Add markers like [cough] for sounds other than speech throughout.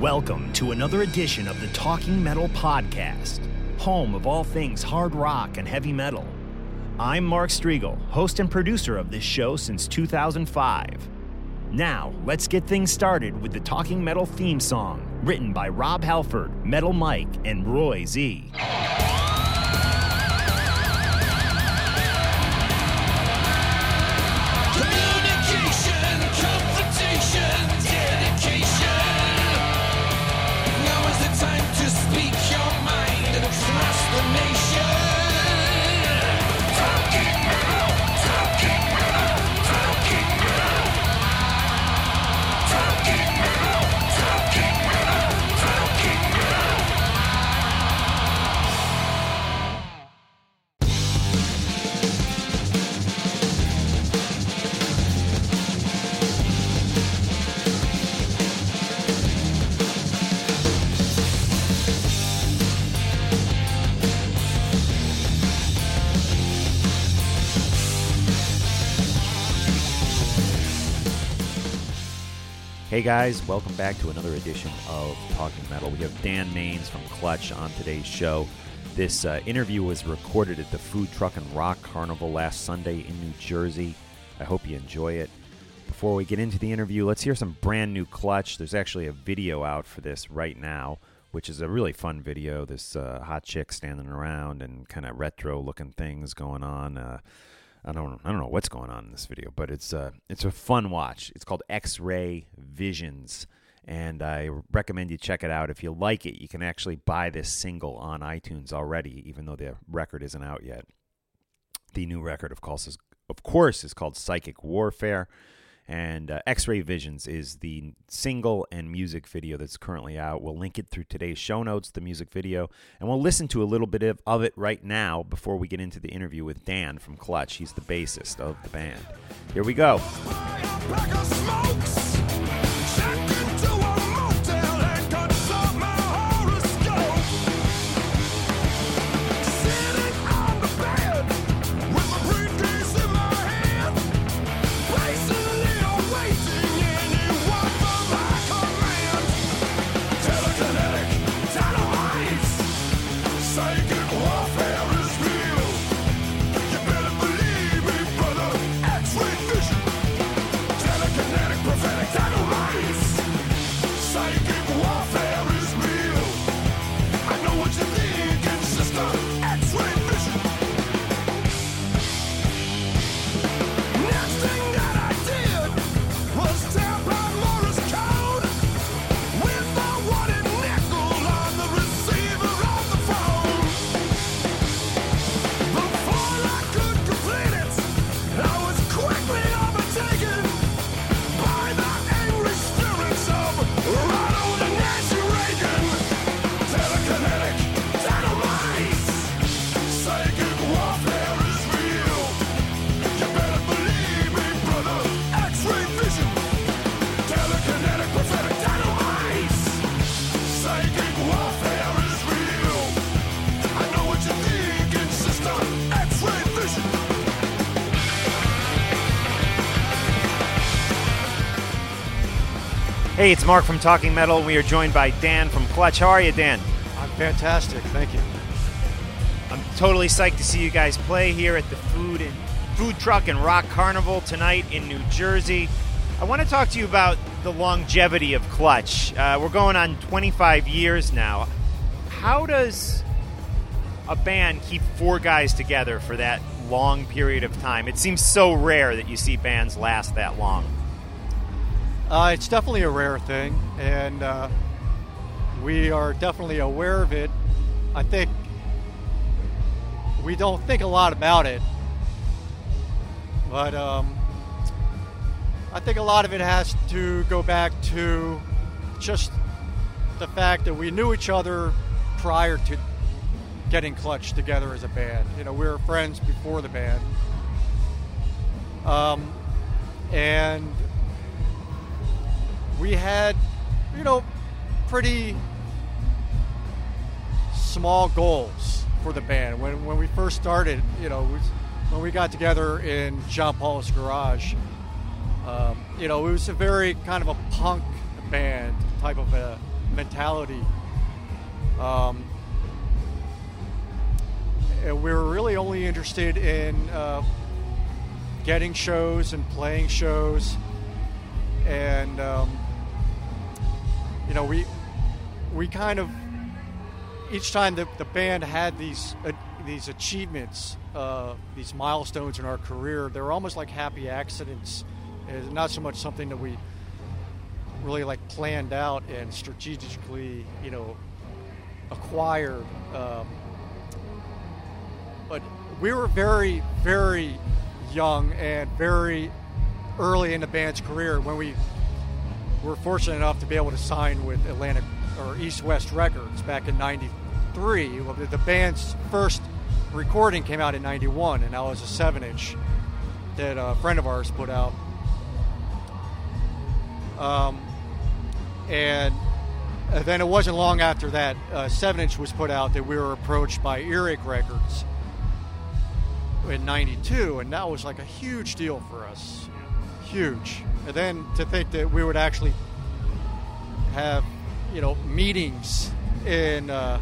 Welcome to another edition of the Talking Metal Podcast, home of all things hard rock and heavy metal. I'm Mark Strigl, host and producer of this show since 2005. Now, let's get things started with the Talking Metal theme song, written by Rob Halford, Metal Mike, and Roy Z. Hey guys, welcome back to another edition of Talking Metal. We have Dan Maines from Clutch on today's show. This uh, interview was recorded at the Food Truck and Rock Carnival last Sunday in New Jersey. I hope you enjoy it. Before we get into the interview, let's hear some brand new Clutch. There's actually a video out for this right now, which is a really fun video. This uh, hot chick standing around and kind of retro looking things going on. Uh, I don't I don't know what's going on in this video, but it's uh it's a fun watch. It's called X-Ray Visions and I recommend you check it out. If you like it, you can actually buy this single on iTunes already even though the record isn't out yet. The new record of course is of course is called Psychic Warfare and uh, X-Ray Visions is the single and music video that's currently out. We'll link it through today's show notes, the music video, and we'll listen to a little bit of, of it right now before we get into the interview with Dan from Clutch. He's the bassist of the band. Here we go. Hey, it's Mark from Talking Metal. We are joined by Dan from Clutch. How are you, Dan? I'm fantastic. Thank you. I'm totally psyched to see you guys play here at the Food and Food Truck and Rock Carnival tonight in New Jersey. I want to talk to you about the longevity of Clutch. Uh, we're going on 25 years now. How does a band keep four guys together for that long period of time? It seems so rare that you see bands last that long. Uh, it's definitely a rare thing, and uh, we are definitely aware of it. I think we don't think a lot about it, but um, I think a lot of it has to go back to just the fact that we knew each other prior to getting Clutch together as a band. You know, we were friends before the band. Um, and we had, you know, pretty small goals for the band. When, when we first started, you know, we, when we got together in John Paul's garage, um, you know, it was a very kind of a punk band type of a mentality. Um, and we were really only interested in uh, getting shows and playing shows, and um, you know, we we kind of each time the, the band had these uh, these achievements, uh, these milestones in our career, they were almost like happy accidents. It's not so much something that we really like planned out and strategically, you know, acquired. Um, but we were very, very young and very early in the band's career when we were fortunate enough to be able to sign with Atlantic or East West Records back in '93. The- band's first recording came out in '91, and that was a seven-inch that a friend of ours put out. Um, and uh, then it wasn't long after that uh, seven-inch was put out that we were approached by Earache Records in '92, and that was like a huge deal for us, huge. And then to think that we would actually have, you know, meetings in uh,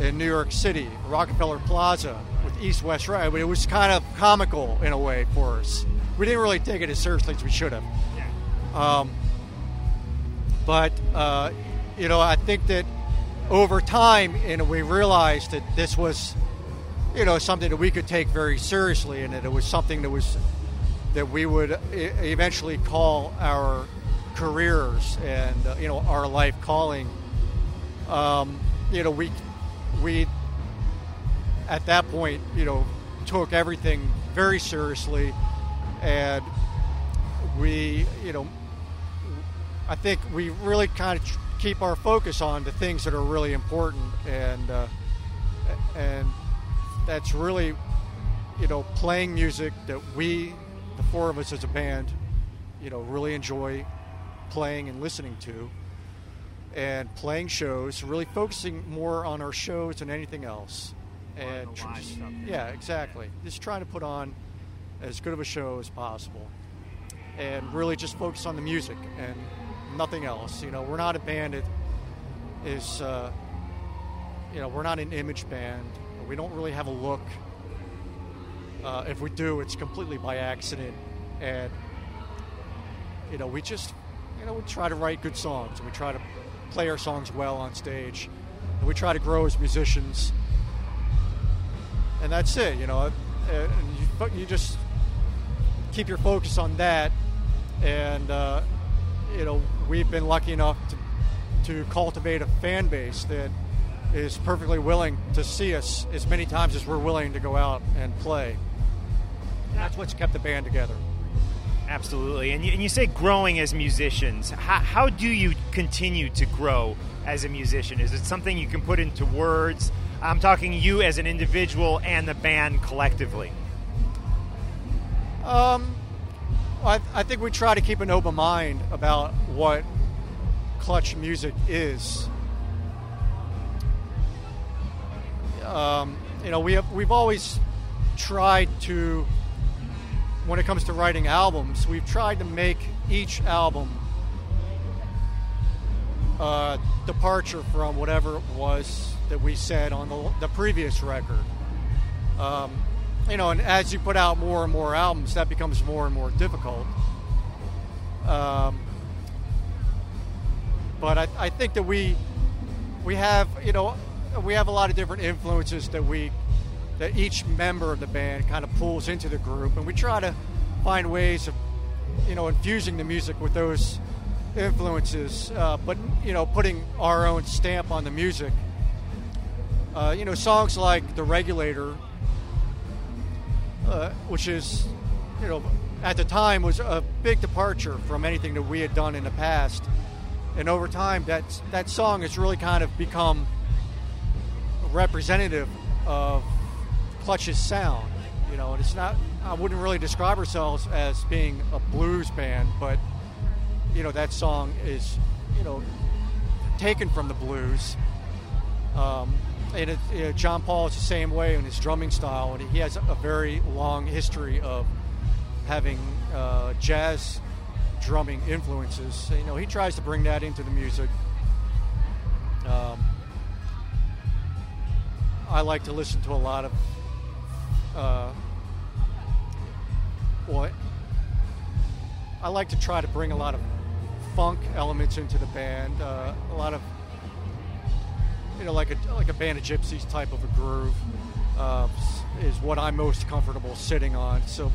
in New York City, Rockefeller Plaza, with East West Right. I mean, it was kind of comical in a way for us. We didn't really take it as seriously as we should have. Um, but uh, you know, I think that over time, and we realized that this was, you know, something that we could take very seriously, and that it was something that was that we would eventually call our careers and uh, you know our life calling. Um, you know, we we at that point, you know, took everything very seriously, and we, you know, I think we really kind of keep our focus on the things that are really important, and uh, and that's really, you know, playing music that we, the four of us as a band, you know, really enjoy playing and listening to, and playing shows, really focusing more on our shows than anything else, and tr- just- yeah, exactly, just trying to put on as good of a show as possible and really just focus on the music and nothing else. You know, we're not a band that is, uh, you know, we're not an image band. We don't really have a look. Uh, if we do, it's completely by accident, and you know, we just, you know, we try to write good songs we try to play our songs well on stage, and we try to grow as musicians. And that's it, you know. And you, but you just keep your focus on that and uh, you know we've been lucky enough to, to cultivate a fan base that is perfectly willing to see us as many times as we're willing to go out and play. And that's what's kept the band together. Absolutely. And you, and you say growing as musicians. How, how do you continue to grow as a musician? Is it something you can put into words? I'm talking you as an individual and the band collectively. Um, I, I think we try to keep an open mind about what clutch music is. Um, you know, we have, we've always tried to, when it comes to writing albums, we've tried to make each album a departure from whatever it was that we said on the, the previous record. Um, you know, and as you put out more and more albums, that becomes more and more difficult. Um, but I, I think that we we have you know we have a lot of different influences that we that each member of the band kind of pulls into the group, and we try to find ways of you know infusing the music with those influences, uh, but you know putting our own stamp on the music. Uh, you know songs like "The Regulator," uh, which is you know at the time was a big departure from anything that we had done in the past, and over time that that song has really kind of become representative of Clutch's sound. You know, and it's not. I wouldn't really describe ourselves as being a blues band, but you know that song is you know taken from the blues. Um, and it, John Paul is the same way in his drumming style, and he has a very long history of having uh, jazz drumming influences. You know, he tries to bring that into the music. Um, I like to listen to a lot of uh, I like to try to bring a lot of funk elements into the band, uh, a lot of you know like a like a Band of Gypsys type of a groove uh, is what I'm most comfortable sitting on. So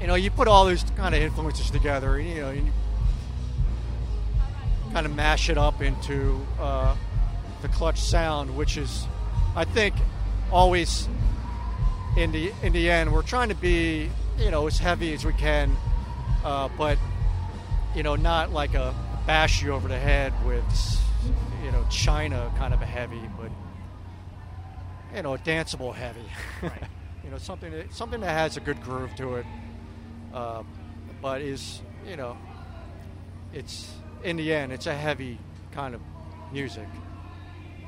you know you put all those kind of influences together, and you know, you kind of mash it up into uh, the clutch sound, which is I think always in the in the end we're trying to be you know as heavy as we can, uh, but you know not like a bash you over the head with you know China kind of a heavy, but you know a danceable heavy. [laughs] you know something that something that has a good groove to it, uh, but is you know it's in the end it's a heavy kind of music.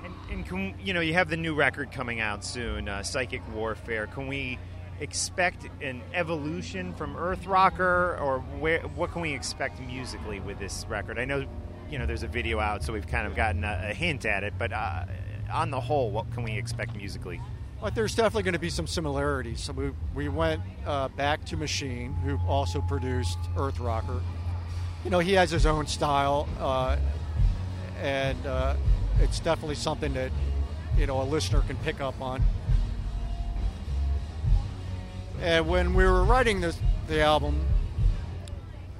And, and can you know you have the new record coming out soon, uh, Psychic Warfare. Can we expect an evolution from Earth Rocker, or where? What can we expect musically with this record? I know you know there's a video out, so we've kind of gotten a, a hint at it. But uh, on the whole, what can we expect musically? But there's definitely going to be some similarities. So we, we went uh, back to Machine, who also produced Earth Rocker. You know, he has his own style, uh, and uh, it's definitely something that you know a listener can pick up on. And when we were writing this, the album,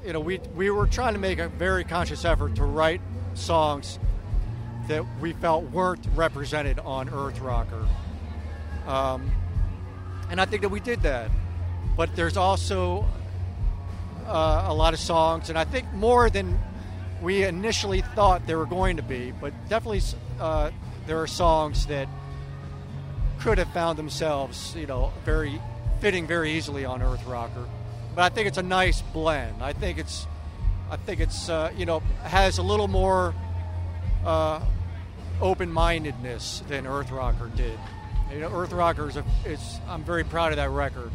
you know, we we were trying to make a very conscious effort to write songs that we felt weren't represented on Earth Rocker. Um, and I think that we did that. But there's also uh, a lot of songs, and I think more than we initially thought there were going to be, but definitely uh, there are songs that could have found themselves, you know, very fitting very easily on Earth Rocker. But I think it's a nice blend. I think it's, I think it's, uh, you know, has a little more uh, open-mindedness than Earth Rocker did. You know, Earth Rocker is, a, is I'm very proud of that record.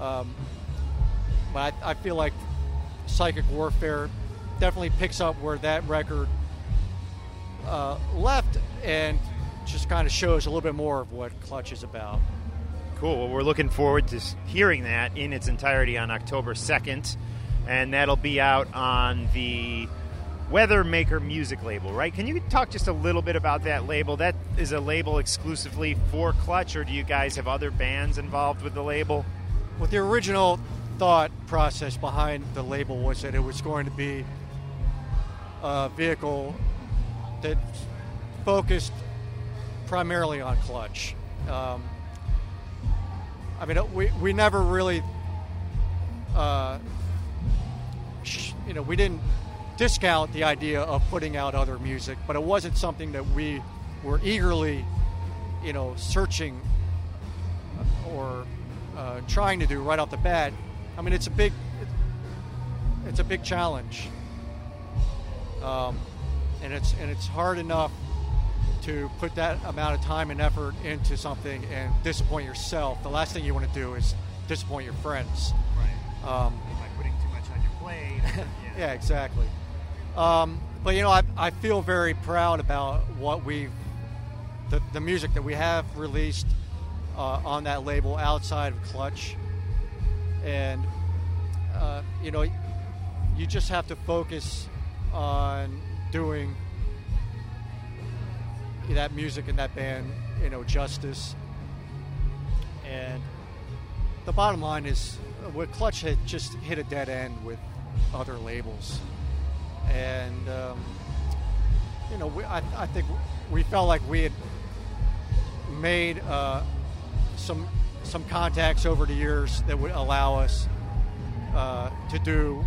Um, but I, I feel like Psychic Warfare definitely picks up where that record uh, left and just kind of shows a little bit more of what Clutch is about. Cool. Well, we're looking forward to hearing that in its entirety on October 2nd, and that'll be out on the Weathermaker music label, right? Can you talk just a little bit about that label? That is a label exclusively for Clutch, or do you guys have other bands involved with the label? Well, the original thought process behind the label was that it was going to be a vehicle that focused primarily on clutch. Um, I mean, we, we never really, uh, you know, we didn't discount the idea of putting out other music, but it wasn't something that we were eagerly, you know, searching or uh, trying to do right off the bat. I mean, it's a big, it's a big challenge, um, and it's and it's hard enough to put that amount of time and effort into something and disappoint yourself. The last thing you want to do is disappoint your friends. Right. Um, By putting too much on your plate. [laughs] yeah, exactly. Um, but you know, I, I feel very proud about what we've, the, the music that we have released uh, on that label outside of Clutch. And, uh, you know, you just have to focus on doing that music and that band, you know, justice. And the bottom line is, what Clutch had just hit a dead end with other labels, and um, you know, we, I, I think we felt like we had made uh, some some contacts over the years that would allow us uh, to do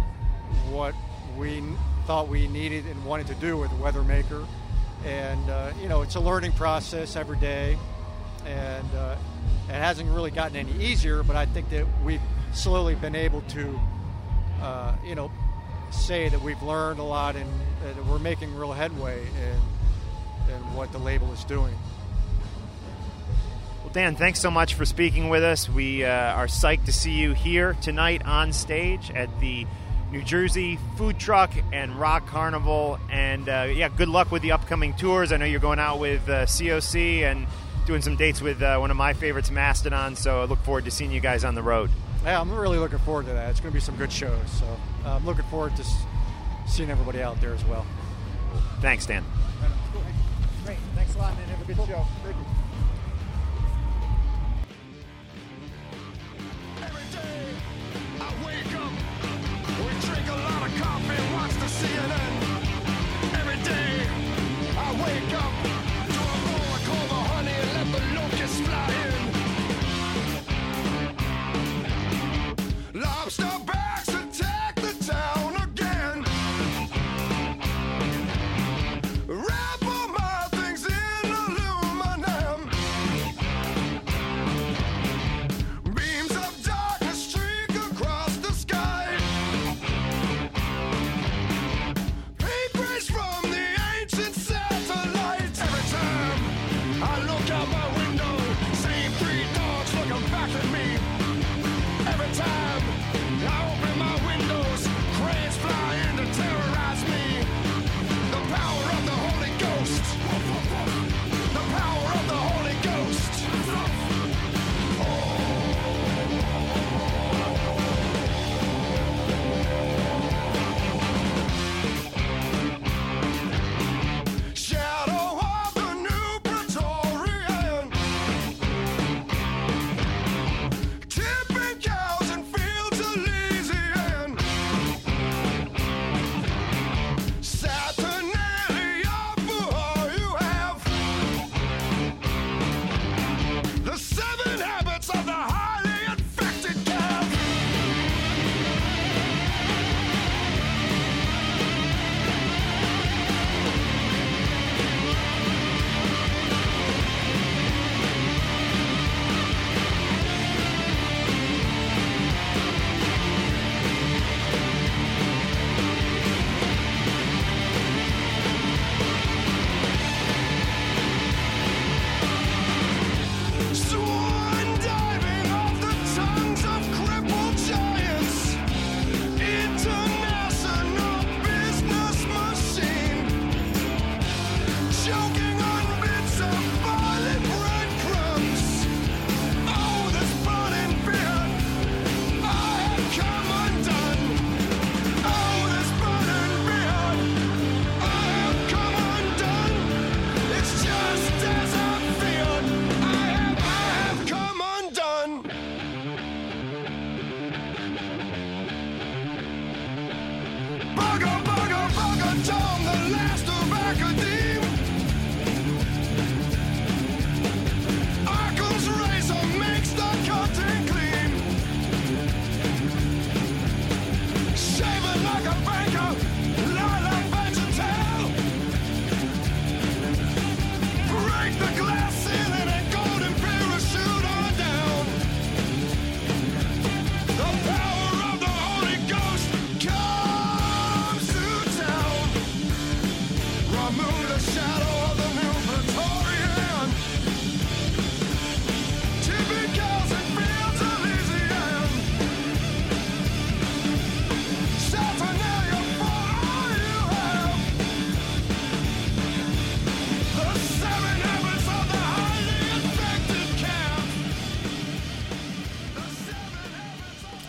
what we thought we needed and wanted to do with Weathermaker. And uh, you know, it's a learning process every day, and uh, it hasn't really gotten any easier. But I think that we've slowly been able to, uh, you know, say that we've learned a lot and that we're making real headway in in what the label is doing. Well, Dan, thanks so much for speaking with us. We uh, are psyched to see you here tonight on stage at the New Jersey Food Truck and Rock Carnival. And uh, yeah, good luck with the upcoming tours. I know you're going out with uh, COC and doing some dates with uh, one of my favorites, Mastodon. So I look forward to seeing you guys on the road. Yeah, I'm really looking forward to that. It's going to be some good shows. So uh, I'm looking forward to seeing everybody out there as well. Thanks, Dan. Great. Thanks a lot, man. Have a good show. Thank you. Coffee, watch the CNN.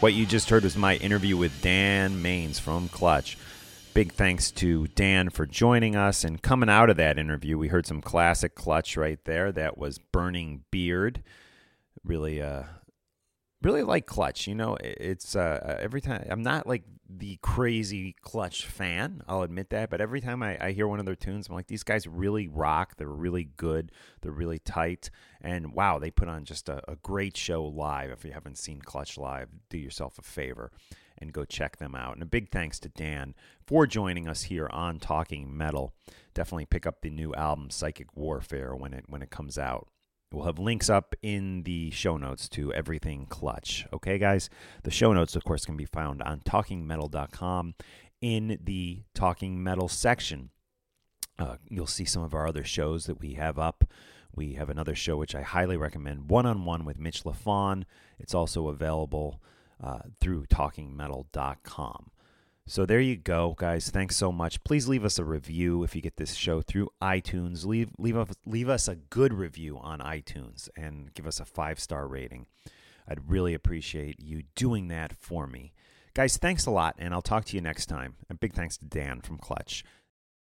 What you just heard was my interview with Dan Maines from Clutch. Big thanks to Dan for joining us. And coming out of that interview, we heard some classic clutch right there. That was Burning Beard. Really, uh, really like Clutch. You know, it's uh, every time I'm not like the crazy Clutch fan. I'll admit that, but every time I, I hear one of their tunes, I'm like, these guys really rock. They're really good. They're really tight, and wow, they put on just a, a great show live. If you haven't seen Clutch live, do yourself a favor and go check them out. And a big thanks to Dan for joining us here on Talking Metal. Definitely pick up the new album Psychic Warfare when it when it comes out. We'll have links up in the show notes to everything clutch. Okay, guys? The show notes, of course, can be found on talkingmetal.com in the Talking Metal section. Uh, you'll see some of our other shows that we have up. We have another show which I highly recommend One on One with Mitch Lafon. It's also available uh, through talkingmetal.com. So there you go, guys. Thanks so much. Please leave us a review if you get this show through iTunes. Leave leave us leave us a good review on iTunes and give us a five star rating. I'd really appreciate you doing that for me. Guys, thanks a lot, and I'll talk to you next time. A big thanks to Dan from Clutch.